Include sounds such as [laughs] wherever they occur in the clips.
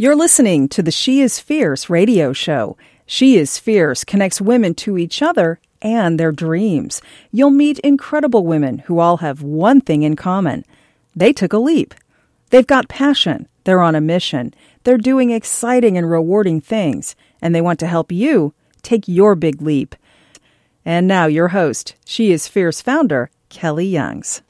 You're listening to the She is Fierce radio show. She is Fierce connects women to each other and their dreams. You'll meet incredible women who all have one thing in common. They took a leap. They've got passion. They're on a mission. They're doing exciting and rewarding things, and they want to help you take your big leap. And now, your host, She is Fierce founder, Kelly Youngs.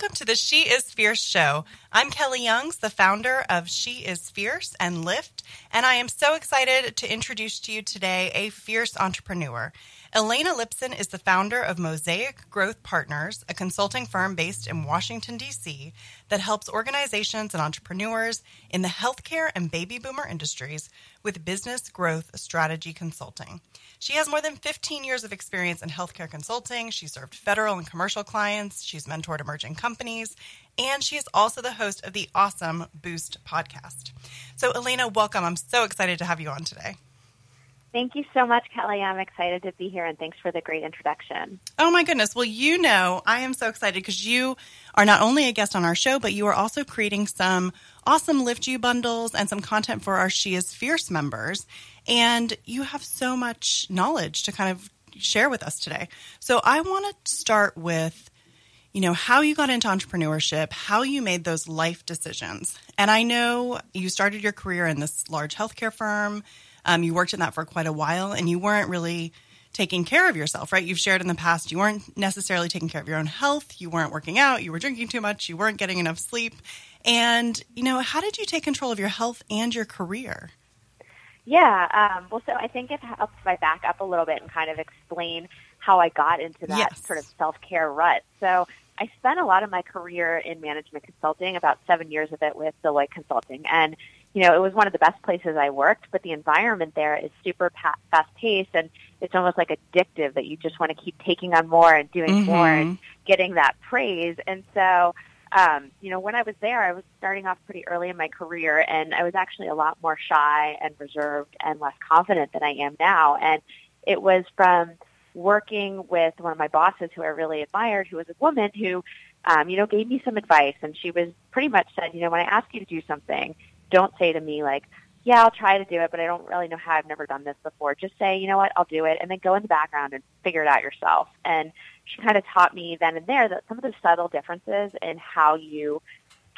Welcome to the She is Fierce show. I'm Kelly Youngs, the founder of She is Fierce and Lift, and I am so excited to introduce to you today a fierce entrepreneur. Elena Lipson is the founder of Mosaic Growth Partners, a consulting firm based in Washington, D.C., that helps organizations and entrepreneurs in the healthcare and baby boomer industries with business growth strategy consulting. She has more than 15 years of experience in healthcare consulting. She served federal and commercial clients. She's mentored emerging companies. And she is also the host of the awesome Boost podcast. So, Elena, welcome. I'm so excited to have you on today. Thank you so much, Kelly. I'm excited to be here and thanks for the great introduction. Oh, my goodness. Well, you know, I am so excited because you are not only a guest on our show, but you are also creating some awesome Lift You bundles and some content for our She is Fierce members. And you have so much knowledge to kind of share with us today. So I want to start with, you know, how you got into entrepreneurship, how you made those life decisions. And I know you started your career in this large healthcare firm. Um, you worked in that for quite a while and you weren't really taking care of yourself, right? You've shared in the past you weren't necessarily taking care of your own health, you weren't working out, you were drinking too much, you weren't getting enough sleep. And, you know, how did you take control of your health and your career? Yeah, um, well, so I think it helps if I back up a little bit and kind of explain how I got into that Yes. sort of self care rut. So I spent a lot of my career in management consulting, about seven years of it with Deloitte Consulting, and you know it was one of the best places I worked. But the environment there is super fast paced, and it's almost like addictive that you just want to keep taking on more and doing more and getting that praise. And so um, you know, when I was there, I was starting off pretty early in my career, and I was actually a lot more shy and reserved and less confident than I am now. And it was from working with one of my bosses who I really admired, who was a woman who, um, you know, gave me some advice, and she was pretty much said, you know, when I ask you to do something, don't say to me like, yeah, I'll try to do it, but I don't really know how. I've never done this before. Just say, you know what, I'll do it, and then go in the background and figure it out yourself. And she kind of taught me then and there that some of the subtle differences in how you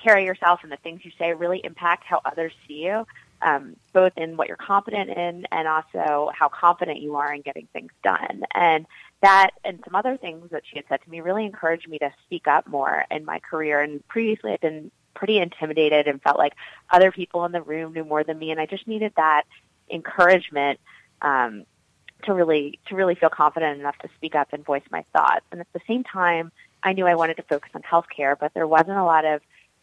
carry yourself and the things you say really impact how others see you, um, both in what you're confident in and also how confident you are in getting things done. And that and some other things that she had said to me really encouraged me to speak up more in my career. And previously I'd been pretty intimidated and felt like other people in the room knew more than me, and I just needed that encouragement um, to really to really feel confident enough to speak up and voice my thoughts. And at the same time, I knew I wanted to focus on healthcare, but there wasn't a lot of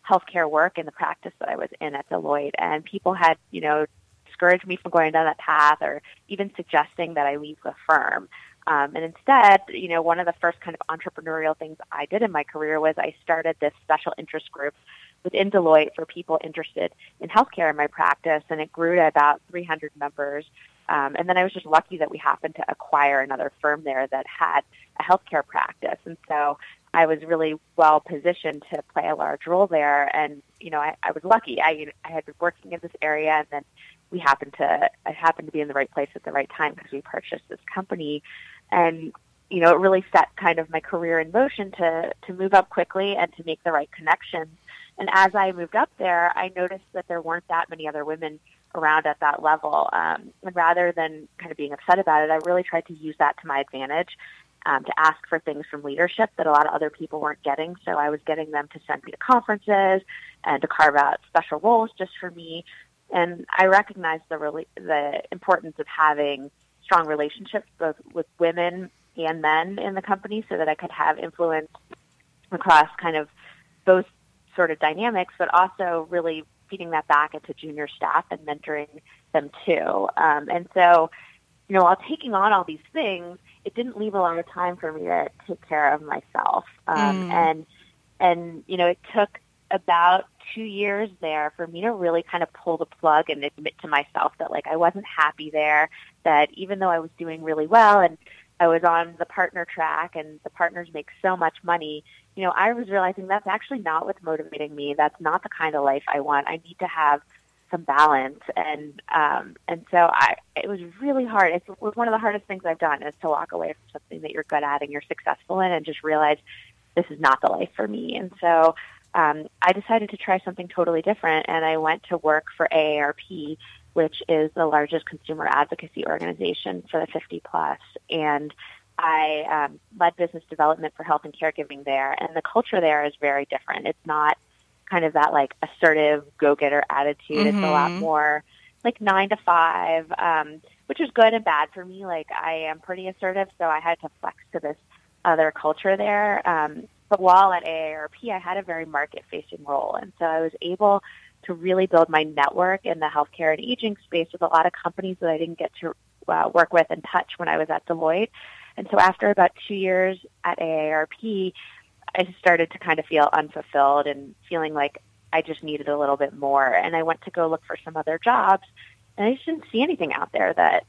healthcare work in the practice that I was in at Deloitte, and people had you know discouraged me from going down that path, or even suggesting that I leave the firm. Um, and instead, you know, one of the first kind of entrepreneurial things I did in my career was I started this special interest group within Deloitte for people interested in healthcare in my practice, and it grew to about 300 members. Um, and then I was just lucky that we happened to acquire another firm there that had a healthcare practice, and so I was really well positioned to play a large role there. And you know, I, I was lucky. I I had been working in this area, and then we happened to I happened to be in the right place at the right time because we purchased this company, and you know, it really set kind of my career in motion to to move up quickly and to make the right connections. And as I moved up there, I noticed that there weren't that many other women around at that level. Um, and rather than kind of being upset about it, I really tried to use that to my advantage um, to ask for things from leadership that a lot of other people weren't getting. So I was getting them to send me to conferences and to carve out special roles just for me. And I recognized the really the importance of having strong relationships both with women and men in the company so that I could have influence across kind of both sort of dynamics, but also really feeding that back into junior staff and mentoring them too. Um, and so, you know, while taking on all these things, it didn't leave a lot of time for me to take care of myself. Um, Mm. And and you know, it took about two years there for me to really kind of pull the plug and admit to myself that like I wasn't happy there, that even though I was doing really well and I was on the partner track and the partners make so much money, you know, I was realizing that's actually not what's motivating me. That's not the kind of life I want. I need to have some balance and um and so I it was really hard. It was one of the hardest things I've done is to walk away from something that you're good at and you're successful in and just realize this is not the life for me. And so um, I decided to try something totally different, and I went to work for AARP, which is the largest consumer advocacy organization for the 50 plus, and I um, led business development for health and caregiving there, and the culture there is very different. It's not kind of that like assertive go-getter attitude. Mm-hmm. It's a lot mm-hmm. more like nine to five, um, which is good and bad for me. Like I am pretty assertive, so I had to flex to this other culture there. Um, but while at AARP, I had a very market-facing role, and so I was able to really build my network in the healthcare and aging space with a lot of companies that I didn't get to uh, work with and touch when I was at Deloitte. And so after about two years at AARP, I started to kind of feel unfulfilled and feeling like I just needed a little bit more. And I went to go look for some other jobs, and I just didn't see anything out there that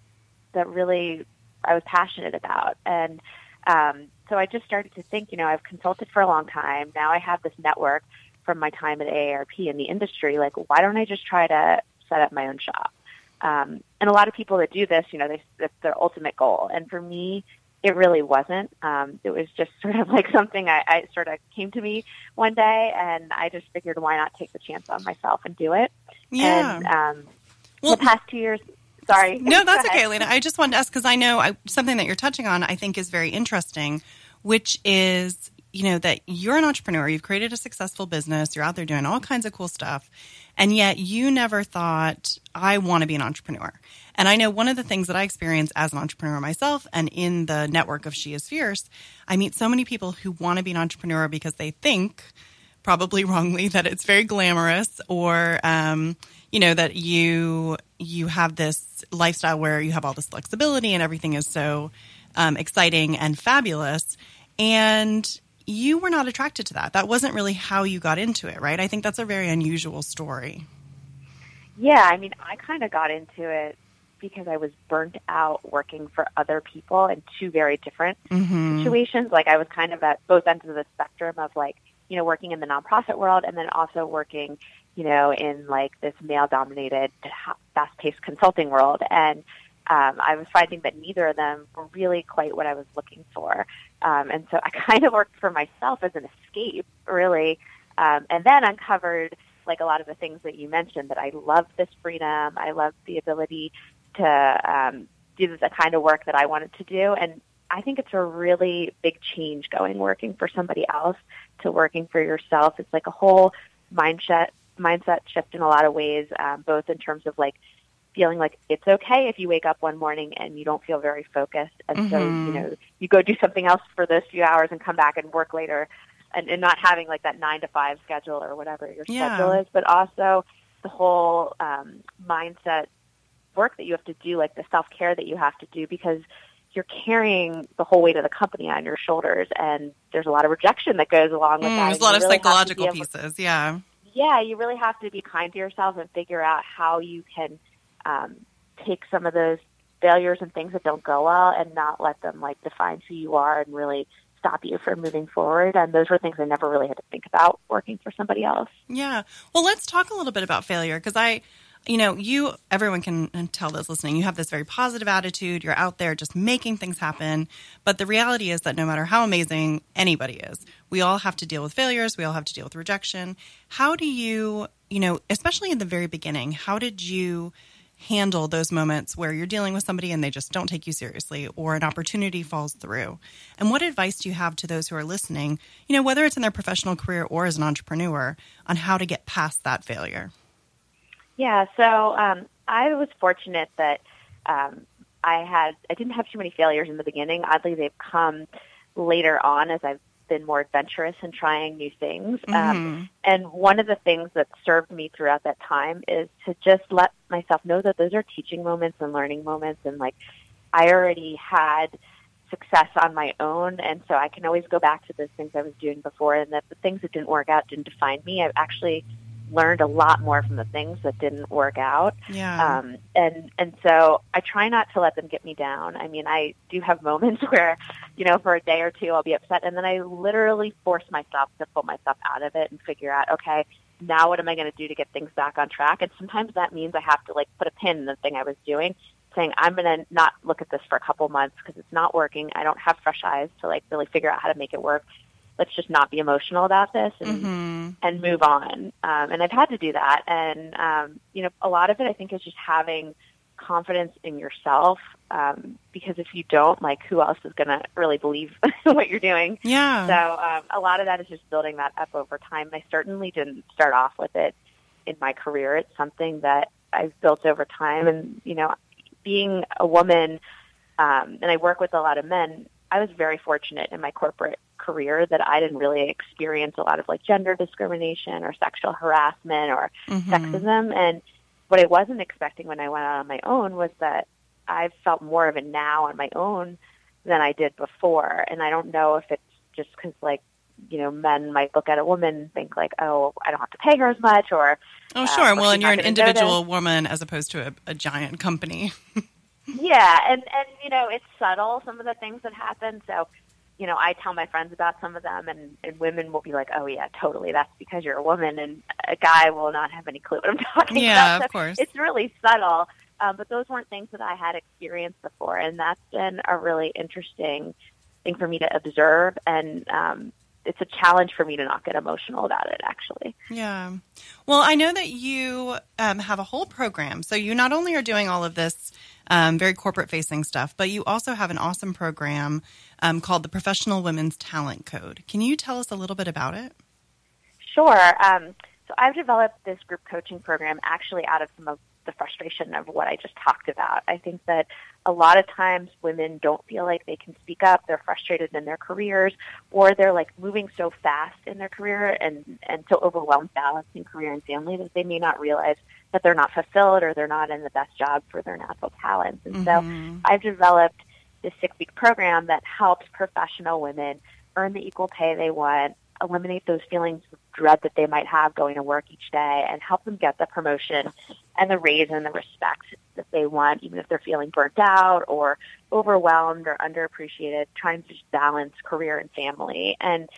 that really I was passionate about. And um, so I just started to think, you know, I've consulted for a long time. Now I have this network from my time at AARP in the industry. Like, why don't I just try to set up my own shop? Um, and a lot of people that do this, you know, they, that's their ultimate goal. And for me, it really wasn't. Um, it was just [laughs] sort of like something I, I sort of came to me one day, and I just figured, why not take the chance on myself and do it? Yeah. And um, well, the past two years, sorry. No, [laughs] that's okay, Elena. I just wanted to ask because I know I, something that you're touching on. I think is very interesting, which is you know that you're an entrepreneur. You've created a successful business. You're out there doing all kinds of cool stuff, and yet you never thought I want to be an entrepreneur. And I know one of the things that I experience as an entrepreneur myself, and in the network of She Is Fierce, I meet so many people who want to be an entrepreneur because they think probably [laughs] wrongly that it's very glamorous or um, you know that you you have this lifestyle where you have all this flexibility and everything is so um, exciting and fabulous. And you were not attracted to that. That wasn't really how you got into it right? I think that's a very unusual story. Yeah i mean i kind of got into it because i was burnt out working for other people in two very different mm-hmm. situations like i was kind of at both ends of the spectrum of like you know working in the nonprofit world and then also working you know, in like this male dominated, fast paced consulting world. And um, I was finding that neither of them were really quite what I was looking for. Um, and so I [laughs] kind of worked for myself as an escape, really, um, and then uncovered like a lot of the things that you mentioned that I love this freedom. I love the ability to um, do the kind of work that I wanted to do. And I think it's a really big change going working for somebody else to working for yourself. It's like a whole mindset mindset shift in a lot of ways, um, both in terms of like feeling like it's okay if you wake up one morning and you don't feel very focused, and mm-hmm. so you know you go do something else for those few hours and come back and work later, and, and not having like that nine to five schedule or whatever your yeah. schedule is, but also the whole um, mindset work that you have to do, like the self care that you have to do, because you're carrying the whole weight of the company on your shoulders, and there's a lot of rejection that goes along with mm, that. There's a lot of really psychological pieces, yeah yeah, you really have to be kind to yourself and figure out how you can um, take some of those failures and things that don't go well and not let them like define who you are and really stop you from moving forward. And those were things I never really had to think about working for somebody else. Yeah. Well, let's talk a little bit about failure because I you know, you, everyone can uh, tell those listening, you have this very positive attitude. You're out there just making things happen. But the reality is that no matter how amazing anybody is, we all have to deal with failures. We all have to deal with rejection. How do you, you know, especially in the very beginning, how did you handle those moments where you're dealing with somebody and they just don't take you seriously or an opportunity falls through? And what advice do you have to those who are listening, you know, whether it's in their professional career or as an entrepreneur, on how to get past that failure? Yeah, so um, I was fortunate that um, I had I didn't have too many failures in the beginning. Oddly, they've come later on as I've been more adventurous and trying new things. Um, mm-hmm. Um, and one of the things that served me throughout that time is to just let myself know that those are teaching moments and learning moments. And like, I already had success on my own. And so I can always go back to those things I was doing before and that the things that didn't work out didn't define me. I've actually learned a lot more from the things that didn't work out. Yeah. Um, and and so I try not to let them get me down. I mean, I do have [laughs] moments where, you know, for a day or two I'll be upset, and then I literally force myself to pull myself out of it and figure out, okay, now what am I going to do to get things back on track? And sometimes that means I have to like put a pin in the thing I was doing, saying I'm going to not look at this for a couple months because it's not working. I don't have fresh eyes to like really figure out how to make it work let's just not be emotional about this and mm-hmm. and move on. Um, and I've had to do that. And um, you know, a lot of it I think is just having confidence in yourself. Um, because if you don't, like, who else is going to really believe [laughs] what you're doing? Yeah. So um, a lot of that is just building that up over time. I certainly didn't start off with it in my career. It's something that I've built over time. And you know, being a woman, um, and I work with a lot of men. I was very fortunate in my corporate career that I didn't really experience a lot of like gender discrimination or sexual harassment or mm-hmm. sexism. And what I wasn't expecting when I went out on my own was that I've felt more of it now on my own than I did before. And I don't know if it's just because like you know, men might look at a woman and think like, oh, I don't have to pay her as much, or oh, sure. Uh, well, and you're an individual notice. woman as opposed to a, a giant company. [laughs] yeah, and and you know, it's subtle some of the things that happen. So you know, I tell my friends about some of them, and, and women will be like, "Oh yeah, totally. That's because you're a woman," and a guy will not have any clue what I'm [laughs] talking yeah, about. of course. It's really subtle, um, but those weren't things that I had experienced before, and that's been a really interesting thing for me to observe, and um, it's a challenge for me to not get emotional about it. Actually, Yeah. Well, I know that you um, have a whole program. So you not only are doing all of this um, very corporate facing stuff, but you also have an awesome program um, called the Professional Women's Talent Code. Can you tell us a little bit about it? Sure. Um, so I've developed this group coaching program actually out of some of the frustration of what I just talked about. I think that a lot of times women don't feel like they can speak up. They're frustrated in their careers or they're like moving so fast in their career and, and so overwhelmed balancing career and family that they may not realize that they're not fulfilled or they're not in the best job for their natural talents. And Mhm. so I've developed this six week program that helps professional women earn the equal pay they want, eliminate those feelings of dread that they might have going to work each day, and help them get the promotion and the raise and the respect that they want, even if they're feeling burnt out or overwhelmed or underappreciated, trying to just balance career and family. And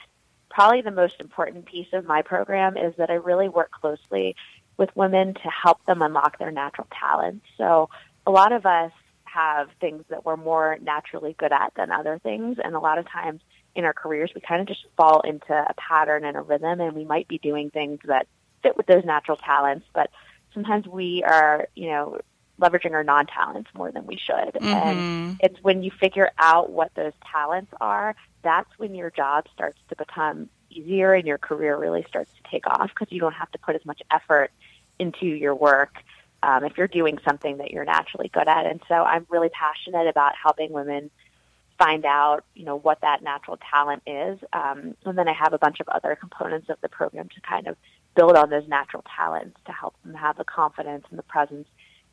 probably the most important piece of my program is that I really work closely with women to help them unlock their natural talents. So a lot of us have things that we're more naturally good at than other things. And a lot of times in our careers, we kind of just fall into a pattern and a rhythm, and we might be doing things that fit with those natural talents, but sometimes we are, you know, leveraging our non-talents more than we should. And Mhm. it's when you figure out what those talents are, that's when your job starts to become easier and your career really starts to take off because you don't have to put as much effort into your work um, if you're doing something that you're naturally good at. And so I'm really passionate about helping women find out, you know, what that natural talent is. Um, and then I have a bunch of other components of the program to kind of build on those natural talents to help them have the confidence and the presence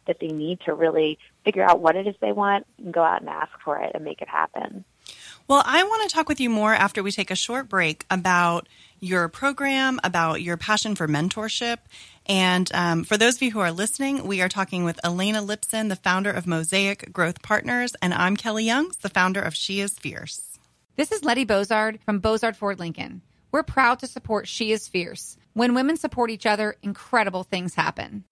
that they need to really figure out what it is they want and go out and ask for it and make it happen. Well, I want to talk with you more after we take a short break about your program, about your passion for mentorship. And um, for those of you who are listening, we are talking with Elena Lipson, the founder of Mosaic Growth Partners, and I'm Kelly Youngs, the founder of She Is Fierce. This is Letty Bozard from Bozard Ford Lincoln. We're proud to support She is Fierce. When women support each other, incredible things happen.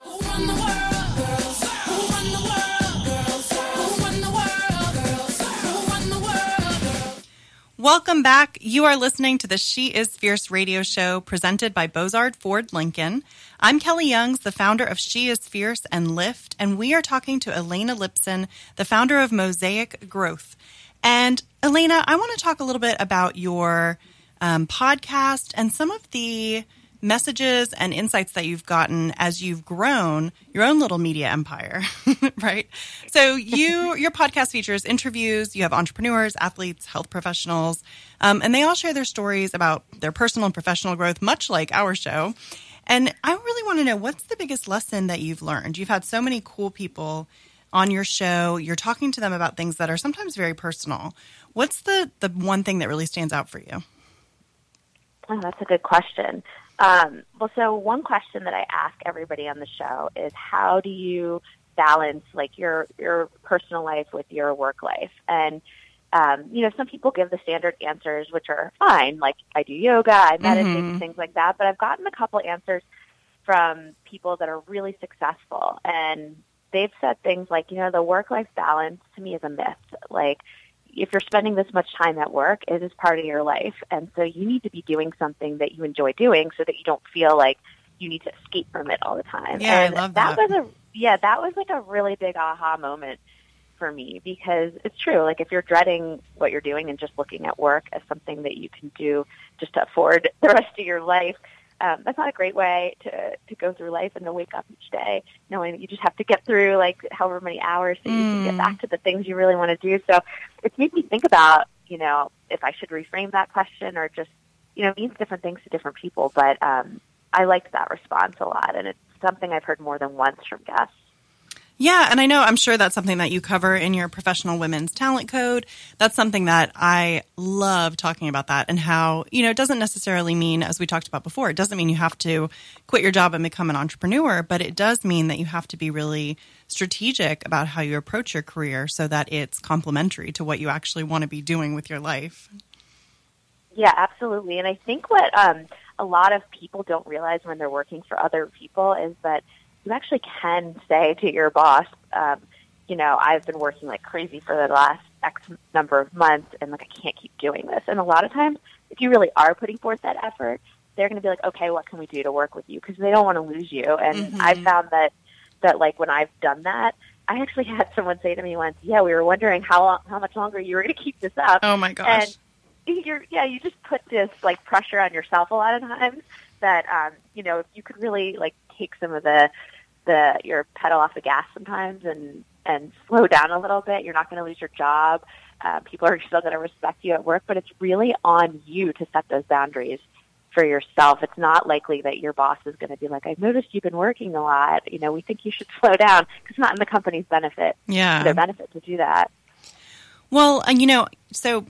Welcome back. You are listening to the She Is Fierce radio show presented by Bozard Ford Lincoln. I'm Kelly Youngs, the founder of She Is Fierce and Lift, and we are talking to Elena Lipson, the founder of Mosaic Growth. And Elena, I want to talk a little bit about your um, podcast and some of the messages and insights that you've gotten as you've grown your own little media empire, [laughs] right? So you [laughs] your podcast features interviews. You have entrepreneurs, athletes, health professionals, um, and they all share their stories about their personal and professional growth, much like our show. And I really want to know what's the biggest lesson that you've learned. You've had so many cool people on your show. You're talking to them about things that are sometimes very personal. What's the the one thing that really stands out for you? Oh, that's a good question. Um, well, so one question that I ask everybody on the show is how do you balance like your your personal life with your work life? And um, you know, some people give the standard answers, which are fine, like I do yoga, I meditate, Mhm. things like that. But I've gotten a couple answers from people that are really successful, and they've said things like, you know, the work life balance to me is a myth. Like, if you're spending this much time at work, it is part of your life, and so you need to be doing something that you enjoy doing, so that you don't feel like you need to escape from it all the time. Yeah, I love that that. was a yeah, that was like a really big aha moment for me because it's true. Like if you're dreading what you're doing and just looking at work as something that you can do just to afford [laughs] the rest of your life, um, that's not a great way to to go through life and to wake up each day knowing that you just have to get through like however many hours so you can get Mm. back to the things you really want to do. So it's made me think about you know if I should reframe that question or just you know it means different things to different people. But um, I liked that response a lot, and it's something I've heard more than once from guests. Yeah, and I know I'm sure that's something that you cover in your professional women's talent code. That's something that I love talking about that and how, you know, it doesn't necessarily mean as we talked about before, it doesn't mean you have to quit your job and become an entrepreneur, but it does mean that you have to be really strategic about how you approach your career so that it's complementary to what you actually want to be doing with your life. Yeah, absolutely. And I think what um, a lot of people don't realize when they're working for other people is that you actually can say to your boss, um, you know, I've been working like crazy for the last X number of months and like I can't keep doing this. And a lot of times, if you really are putting forth that effort, they're going to be like, okay, what can we do to work with you? Because they don't want to lose you. And Mhm. I've found that, that like when I've done that, I actually [laughs] had someone say to me once, yeah, we were wondering how, long, how much longer you were going to keep this up Oh my gosh. you're yeah you just put this like pressure on yourself a lot of times that um you know if you could really like take some of the the your pedal off the gas sometimes and and slow down a little bit. You're not going to lose your job. Uh, people are still going to respect you at work but it's really on you to set those boundaries for yourself. It's not likely that your boss is going to be like i've noticed you've been working a lot. You know we think you should [laughs] slow down. Because it's not in the company's benefit. Yeah. their benefit to do that. Well, and you know, so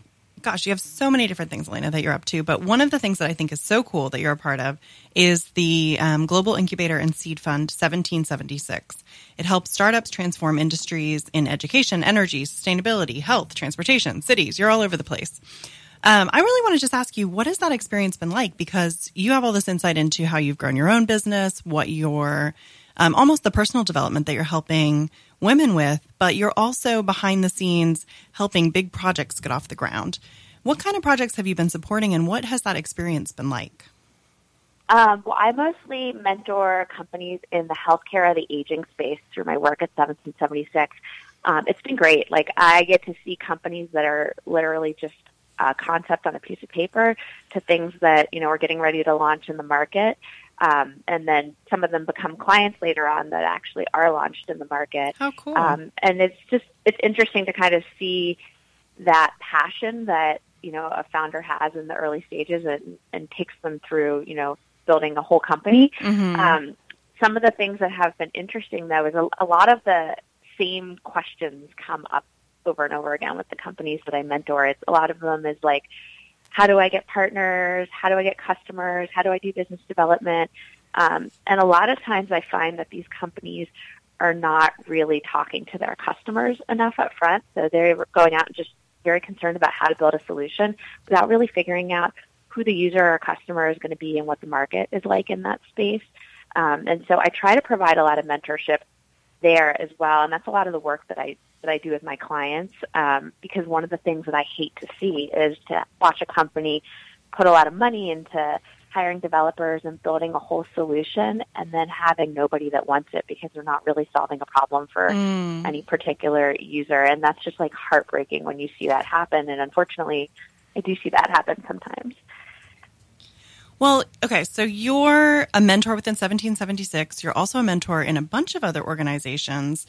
gosh, you have so many different things, Elena, that you're up to. But one of the things that I think is so cool that you're a part of is the um, Global Incubator and Seed Fund 1776. It helps startups transform industries in education, energy, sustainability, health, transportation, cities. You're all over the place. Um, I really want to just ask you, what has that experience been like? Because you have all this insight into how you've grown your own business, what your um, almost the personal development that you're helping women with, but you're also behind the scenes helping big projects get off the ground. What kind of projects have you been supporting, and what has that experience been like? Um, well, I mostly mentor companies in the healthcare or the aging space through my work at 1776. Um, it's been great. Like I get to see companies that are literally just a concept on a piece of paper to things that you know are getting ready to launch in the market, um, and then some of them become clients later on that actually are launched in the market. How cool! Um, and it's just it's interesting to kind of see that passion that you know a founder has in the early stages and, and takes them through you know building a whole company. Mhm. Um, some of the things that have been interesting though is a, a lot of the same questions come up over and over again with the companies that I mentor. It's a lot of them is like, how do I get partners? How do I get customers? How do I do business development? Um, and a lot of times I find that these companies are not really talking to their customers enough up front. So they're going out and just very concerned about how to build a solution without really figuring out who the user or customer is going to be and what the market is like in that space. Um, and so I try to provide a lot of mentorship there as well. And that's a lot of the work that I that I do with my clients um, because one of the things that I hate to see is to watch a company put a lot of money into hiring developers and building a whole solution and then having nobody that wants it because they're not really solving a problem for Mm. any particular user. And that's just like heartbreaking when you see that happen. And unfortunately, I do see that happen sometimes. Well, okay, so you're a mentor within 1776. You're also a mentor in a bunch of other organizations.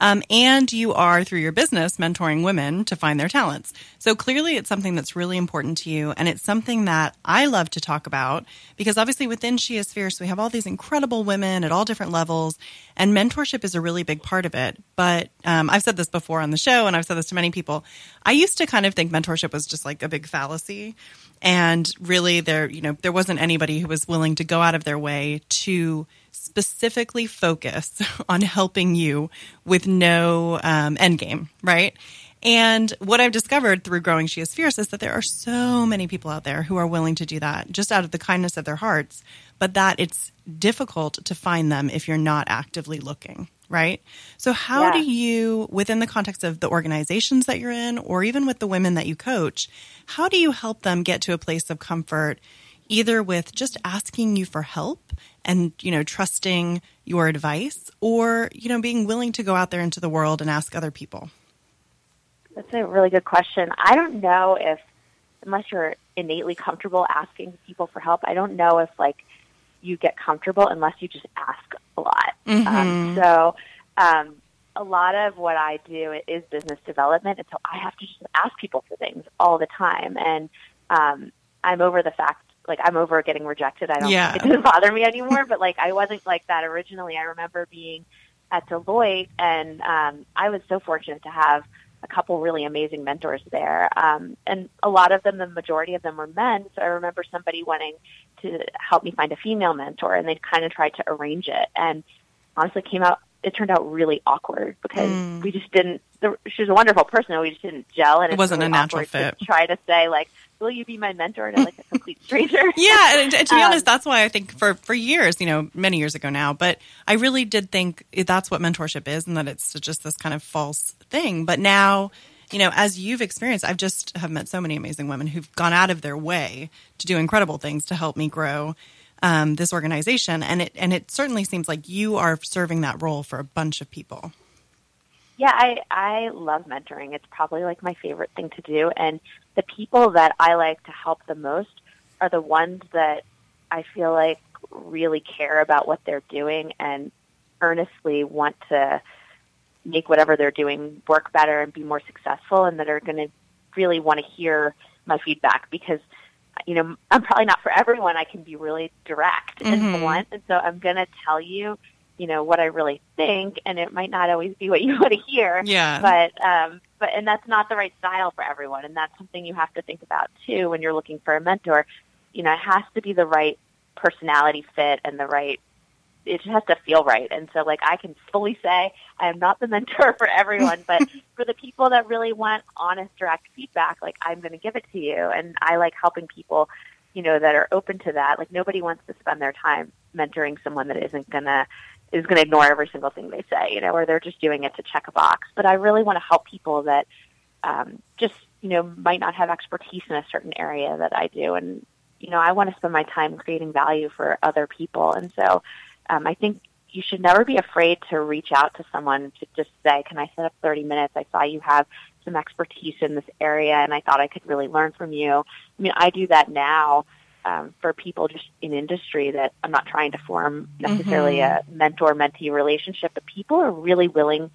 Um, and you are, through your business, mentoring women to find their talents. So clearly, it's something that's really important to you. And it's something that I love to talk about because obviously, within She is Fierce, we have all these incredible women at all different levels. And mentorship is a really big part of it. But um, I've said this before on the show, and I've said this to many people. I used to kind of think mentorship was just like a big fallacy. And really, there, you know, there wasn't anybody who was willing to go out of their way to specifically focus [laughs] on helping you with no um, end game, right? And what I've discovered through growing She is Fierce is that there are so many people out there who are willing to do that just out of the kindness of their hearts, but that it's difficult to find them if you're not actively looking, right? So, how Yeah. do you, within the context of the organizations that you're in, or even with the women that you coach, how do you help them get to a place of comfort, either with just asking you for help and, you know, trusting your advice, or, you know, being willing to go out there into the world and ask other people? That's a really good question. I don't know if, unless you're innately comfortable asking people for help, I don't know if like you get comfortable unless you just ask a lot. Um, so, um, a lot of what I do is business development, and so I have to just ask people for things all the time. And um, I'm over the fact, like I'm over getting rejected. I don't, Yeah. it doesn't [laughs] bother me anymore. but like I wasn't like that originally. I remember being at Deloitte, and um, I was so fortunate to have a couple really amazing mentors there. Um, and a lot of them, the majority of them were men. So I remember somebody wanting to help me find a female mentor, and they kind of tried to arrange it. And honestly, came out. It turned out really awkward because we just didn't. The, she was a wonderful person, and we just didn't gel. And It wasn't a natural awkward to fit. Try to say like, "Will you be my mentor?" to like a complete stranger. [laughs] Yeah, and, and to be Um, honest, that's why I think for for years, you know, many years ago now, but I really did think that's what mentorship is, and that it's just this kind of false thing. But now, you know, as you've experienced, I've just have met so many amazing women who've gone out of their way to do incredible things to help me grow um, this organization, and it and it certainly seems like you are serving that role for a bunch of people. Yeah, I I love mentoring. It's probably like my favorite thing to do and the people that I like to help the most are the ones that I feel like really care about what they're doing and earnestly want to make whatever they're doing work better and be more successful and that are going to really want to hear my feedback because you know I'm probably not for everyone. I can be really direct and blunt. And so I'm going to tell you you know what I really think and it might not always be what you [laughs] want to hear. Yeah. but um but and that's not the right style for everyone. And that's something you have to think about too when you're looking for a mentor. You know it has to be the right personality fit and the right it just has to feel right. And so like i can fully say i am not the [laughs] mentor for everyone but [laughs] for the people that really want honest direct feedback like i'm going to give it to you. And i like helping people you know that are open to that. Like nobody wants to spend their time mentoring someone that isn't going to is going to ignore every single thing they say, you know, or they're just doing it to check a box. But I really want to help people that um, just, you know, might not have expertise in a certain area that I do. And, you know, I want to spend my time creating value for other people. And so um, I think you should never be afraid to reach out to someone to just say, can I set up 30 minutes? I saw you have some expertise in this area and I thought I could really learn from you. I mean, I do that now um, for people just in industry that I'm not trying to form necessarily a mentor mentee relationship, but people are really willing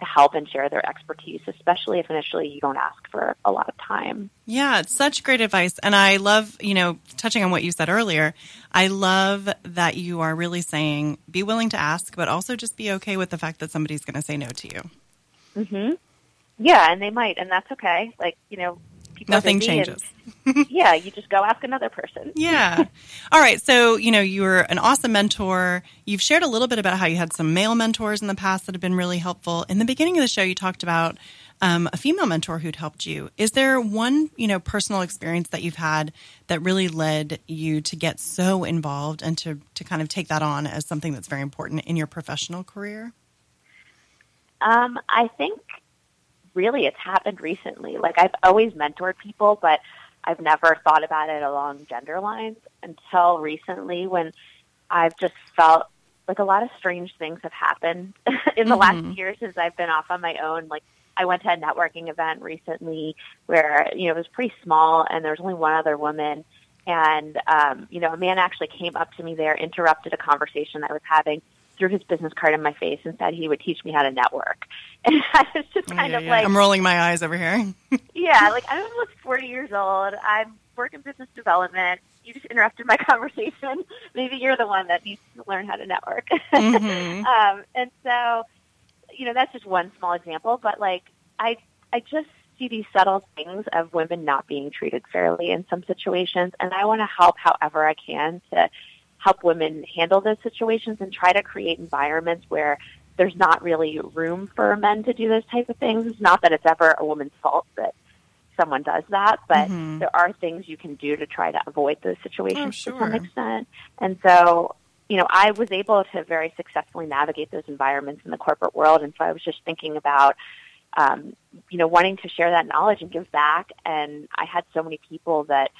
to help and share their expertise, especially if initially you don't ask for a lot of time. Yeah, it's such great advice. And I love, you know, touching on what you said earlier, I love that you are really saying be willing to ask, but also just be okay with the fact that somebody's going to say no to you. Hmm. Yeah, and they might, and that's okay. Like, you know, people Nothing busy and- changes. [laughs] [laughs] yeah, you just go ask another person. Yeah. All right. So, you know, you're an awesome mentor. You've shared a little bit about how you had some male mentors in the past that have been really helpful. In the beginning of the show, you talked about um, a female mentor who'd helped you. Is there one, you know, personal experience that you've had that really led you to get so involved and to, to kind of take that on as something that's very important in your professional career? Um, I think really it's happened recently. Like I've always mentored people, but I've never thought about it along gender lines until recently when I've just felt like a lot of strange things have happened [laughs] in the last year since I've been off on my own. Like I went to a networking event recently where, you know, it was pretty small and there was only one other woman and um, you know, a man actually came up to me there, interrupted a conversation I was having threw his business card in my face and said he would teach me how to network. [laughs] And I was just kind Yeah, of yeah. like, I'm rolling my eyes over here. [laughs] yeah, like I'm almost 40 years old. I'm working business development. You just interrupted my [laughs] conversation. Maybe you're the one that needs to learn how to network. Mhm. um, and so, you know, that's just one small example. But like, I I just see these subtle things of women not being treated fairly in some situations, and I want to help however I can to help women handle those situations and try to create environments where there's not really room for men to do those type of things. It's not that it's ever a woman's fault that someone does that, but Mhm. there are things you can do to try to avoid those situations Oh, to some extent. And so, you know, I was able to very successfully navigate those environments in the corporate world. And so I was just thinking about, um, you know, wanting to share that knowledge and give back. And I had so many people that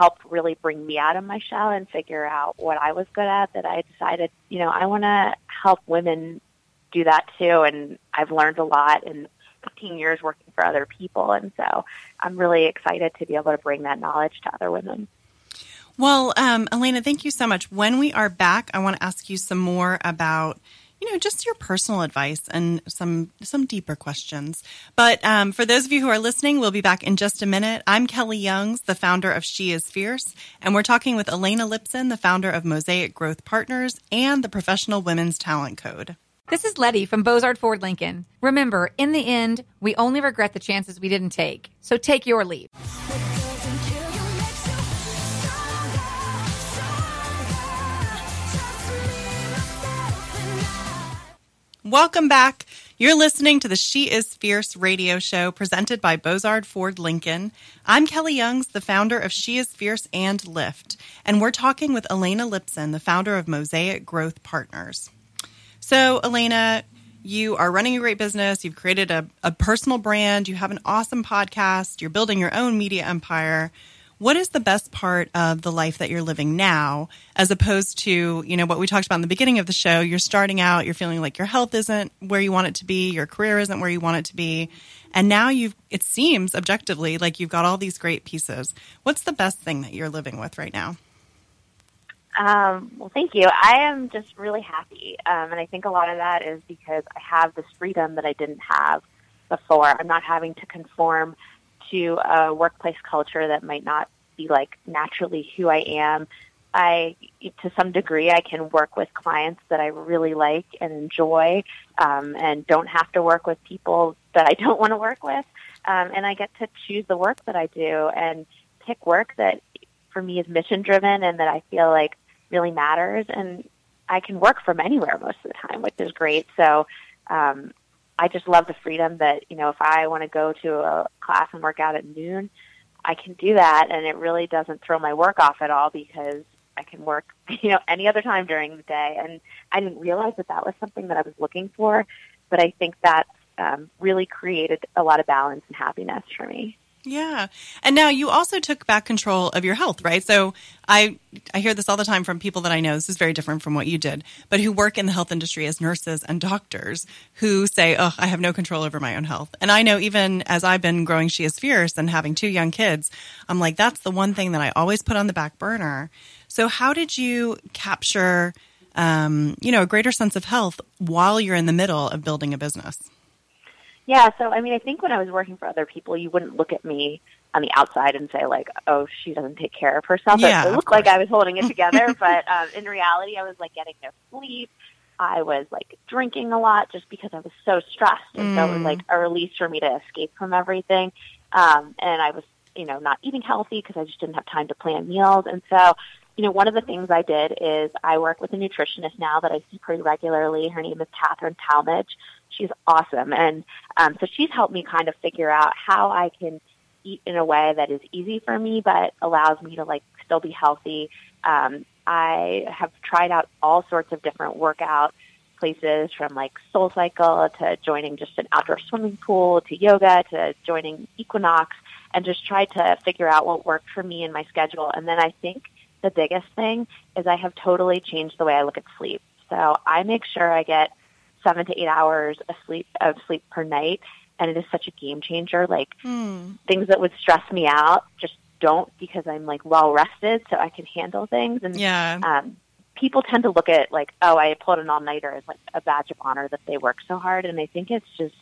helped really bring me out of my shell and figure out what I was good at that I decided, you know, I want to help women do that too. And I've learned a lot in 15 years working for other people. And so I'm really excited to be able to bring that knowledge to other women. Well, um, Elena, thank you so much. When we are back, I want to ask you some more about, you know, just your personal advice and some some deeper questions. But um, for those of you who are listening, we'll be back in just a minute. I'm Kelly Youngs, the founder of She Is Fierce, and we're talking with Elena Lipson, the founder of Mosaic Growth Partners and the Professional Women's Talent Code. This is Letty from Bozard Ford Lincoln. Remember, in the end, we only regret the chances we didn't take. So take your leap. Welcome back. You're listening to the She Is Fierce radio show presented by Bozard Ford Lincoln. I'm Kelly Youngs, the founder of She Is Fierce and Lift, and we're talking with Elena Lipson, the founder of Mosaic Growth Partners. So, Elena, you are running a great business. You've created a, a personal brand. You have an awesome podcast. You're building your own media empire. What is the best part of the life that you're living now, as opposed to, you know, what we talked about in the beginning of the show? You're starting out, you're feeling like your health isn't where you want it to be, your career isn't where you want it to be. And now you've, it seems objectively like you've got all these great pieces. What's the best thing that you're living with right now? Um, well, thank you. I am just really happy. Um, and I think a lot of that is because I have this freedom that I didn't have before. I'm not having to conform to a workplace culture that might not be like naturally who I am. I, to some degree, I can work with clients that I really like and enjoy, um, and don't have to work with people that I [laughs] don't want to work with. Um, and I get to choose the work that I do and pick work that for me is mission driven and that I feel like really matters. And I can work from anywhere most of the time, which is great. So, um, I just love the freedom that, you know, if I want to go to a class and work out at noon, I can do that. And it really doesn't throw my work off at all because I can work, [laughs] you know, any other time during the day. And I didn't realize that that was something that I was looking for. But I think that's um, really created a lot of balance and happiness for me. Yeah. And now you also took back control of your health, right? So I I hear this all the time from people that I know. This is very different from what you did, but who work in the health industry as nurses and doctors who say, "Oh, I have no control over my own health." And I know even as I've been growing She is Fierce and having two young kids, I'm like that's the one thing that I always put on the back burner. So how did you capture um, you know, a greater sense of health while you're in the middle of building a business? Yeah, so I mean, I think when I was working for other people, you wouldn't look at me on the outside and say like, "Oh, she doesn't take care of herself." Yeah, it, looked like. I was holding it together, [laughs] but um, in reality, I was like getting no sleep. I was like drinking a lot just because I was so stressed, and so it was Mm. like a release for me to escape from everything. Um, and I was, you know, not eating healthy because I just didn't have time to plan meals, and so. You know, one of the things I did is I work with a nutritionist now that I see pretty regularly. Her name is Catherine Talmadge. She's awesome. And um, so she's helped me kind of figure out how I can eat in a way that is easy for me, but allows me to like still be healthy. Um, I have tried out all sorts of different workout places from like Soul Cycle to joining just an outdoor swimming pool to yoga to joining Equinox and just tried to figure out what worked for me in my schedule. And then I think the biggest thing is I have totally changed the way I look at sleep. So I make sure I get seven to eight hours of sleep of sleep per night, and it is such a game changer. Like Hmm. things that would stress me out just don't because I'm like well rested, so I can handle things. And Yeah. um, people tend to look at like, oh, I pulled an all nighter as like a badge of honor that they work so hard, and I think it's just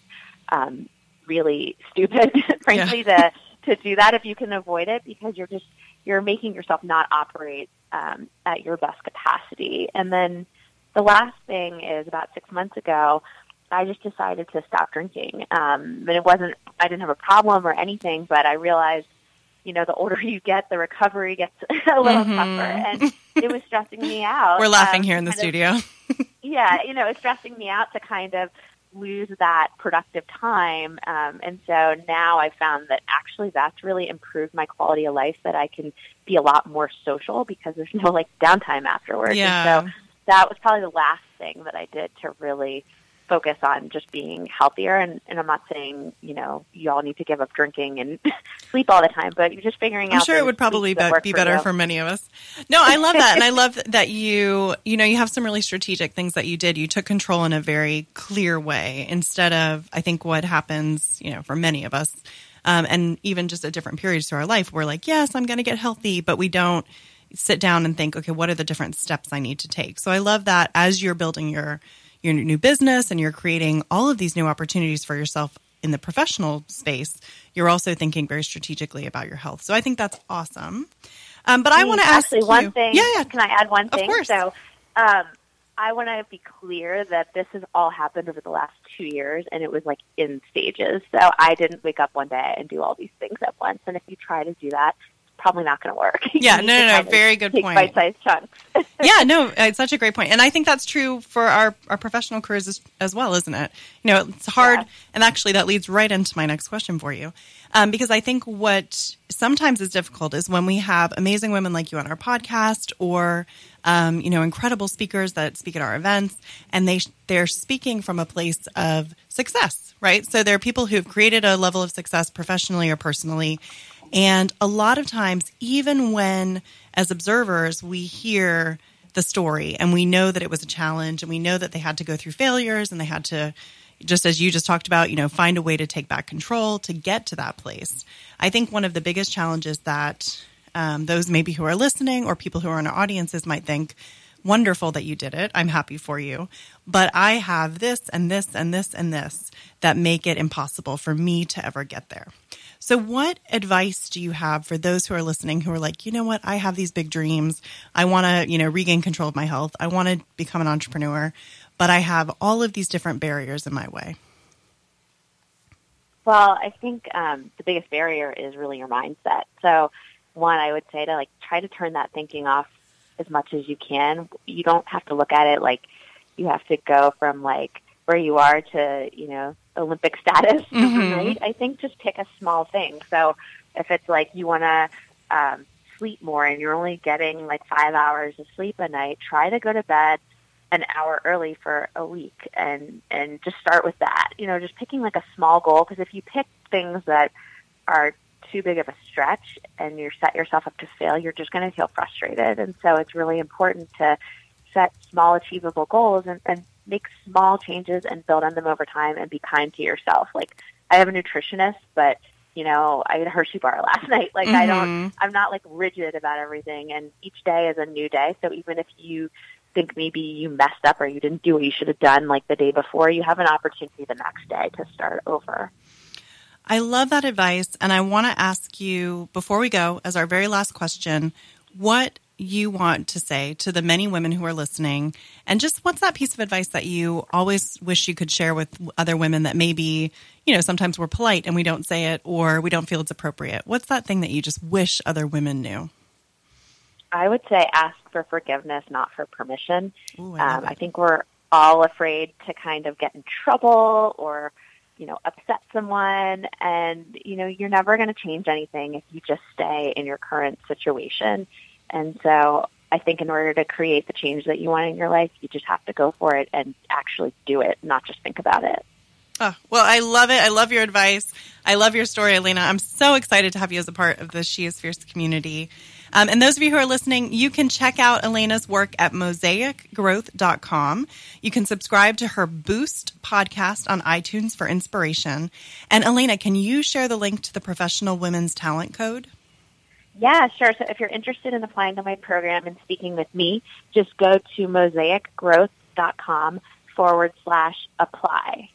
um, really stupid, [laughs] frankly, to to do that if you can avoid it because you're just you're making yourself not operate um, at your best capacity. And then the last thing is about six months ago, I just decided to stop drinking. Um, and it wasn't I didn't have a problem or anything, but I realized you know, the older [laughs] you get, the recovery gets [laughs] a little Mhm. tougher, and it was stressing me [laughs] out. We're laughing um, here in the kind of- studio. yeah, you know, it's stressing me out to kind of lose that productive time. Um, and so now I found that actually that's really improved my quality of life that I can be a lot more social because there's no like downtime afterwards. Yeah. And so that was probably the last thing that I did to really focus on just being healthier. And, and I'm not saying, you know, you all need to give up drinking and [laughs] sleep all the time, but you're just figuring out. I'm sure it would probably be, be better you. for many of us. No, I love that. and I love that you, you know, you have some really strategic things that you did. You took control in a very clear way instead of, I think, what happens, you know, for many of us, um, and even just at different periods through our life, we're like, yes, I'm going to get healthy, but we don't sit down and think, okay, what are the different steps I need to take? So I love that as you're building your, your new business and you're creating all of these new opportunities for yourself in the professional space, you're also thinking very strategically about your health. So I think that's awesome. Um, but I want to ask actually you, one thing. Yeah, yeah. Can I add one thing? Of course. So, um, I want to be clear that this has all happened over the last two years, and it was like in stages. So I didn't wake up one day and do all these things at once. And if you try to do that, probably not going [laughs] to work. Yeah, no, no, no, very good point. Bite-sized chunks. [laughs] yeah, no, it's such a great point, and I think that's true for our our professional careers as, as well, isn't it? You know, it's hard, Yeah. and actually, that leads right into my next question for you, um, because I think what sometimes is difficult is when we have amazing women like you on our podcast, or um, you know, incredible speakers that speak at our events, and they they're speaking from a place of success, right? So there are people who've created a level of success professionally or personally. And a lot of times, even when as observers we hear the story and we know that it was a challenge and we know that they had to go through failures and they had to, just as you just talked about, you know, find a way to take back control to get to that place. I think one of the biggest challenges that um, those maybe who are listening or people who are in our audiences might think, wonderful that you did it. I'm happy for you. But I have this and this and this and this that make it impossible for me to ever get there. So, what advice do you have for those who are listening who are like, you know what, I have these big dreams. I want to, you know, regain control of my health. I want to become an entrepreneur, but I have all of these different barriers in my way. Well, I think um, the biggest barrier is really your mindset. So, one, I would say to like try to turn that thinking off as much as you can. You don't have to look at it like you have to go from like where you are to you know Olympic [laughs] status Mhm. overnight. I think just pick a small thing. So, if it's like you want to um, sleep more and you're only getting like five hours of sleep a night, try to go to bed an hour early for a week and and just start with that you know just picking like a small goal because if you pick things that are too big of a stretch and you set yourself up to fail you're just going to feel frustrated and so it's really important to set small achievable goals and, and make small changes and build on them over time and be kind to yourself like i have a nutritionist but you know i had a hershey bar [laughs] last night like i don't Mhm. I'm not like rigid about everything and each day is a new day. So even if you think maybe you messed up or you didn't do what you should have done like the day before, you have an opportunity the next day to start over. I love that advice. And I want to ask you before we go, as our very last question, what you want to say to the many women who are listening. And just what's that piece of advice that you always wish you could share with other women that maybe, you know, sometimes we're polite and we don't say it or we don't feel it's appropriate? What's that thing that you just wish other women knew? I would say ask for forgiveness, not for permission. Ooh, I Um, I think we're all afraid to kind of get in trouble or, you know, upset someone. And, you know, you're never going to change anything if you just stay in your current situation. And so I think in order to create the change that you want in your life, you just have to go for it and actually do it, not just think about it. Oh, well, I love it. I love your advice. I love your story, Elena. I'm so excited to have you as a part of the She is Fierce community. Um, and those of you who are listening, you can check out Elena's work at mosaicgrowth.com. You can subscribe to her Boost podcast on iTunes for inspiration. And Elena, can you share the link to the Professional Women's Talent Code? Yeah, sure. So if you're interested in applying to my program and speaking with me, just go to mosaicgrowth.com forward slash apply.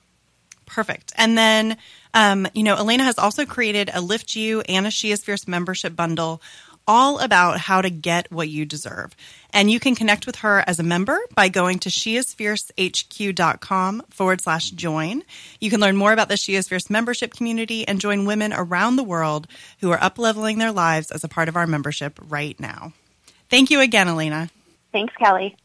Perfect. And then, um, you know, Elena has also created a Lift You and a She is Fierce membership bundle all about how to get what you deserve. And you can connect with her as a member by going to sheisfiercehq.com forward slash join. You can learn more about the She is Fierce membership community and join women around the world who are up leveling their lives as a part of our membership right now. Thank you again, Elena. Thanks, Kelly.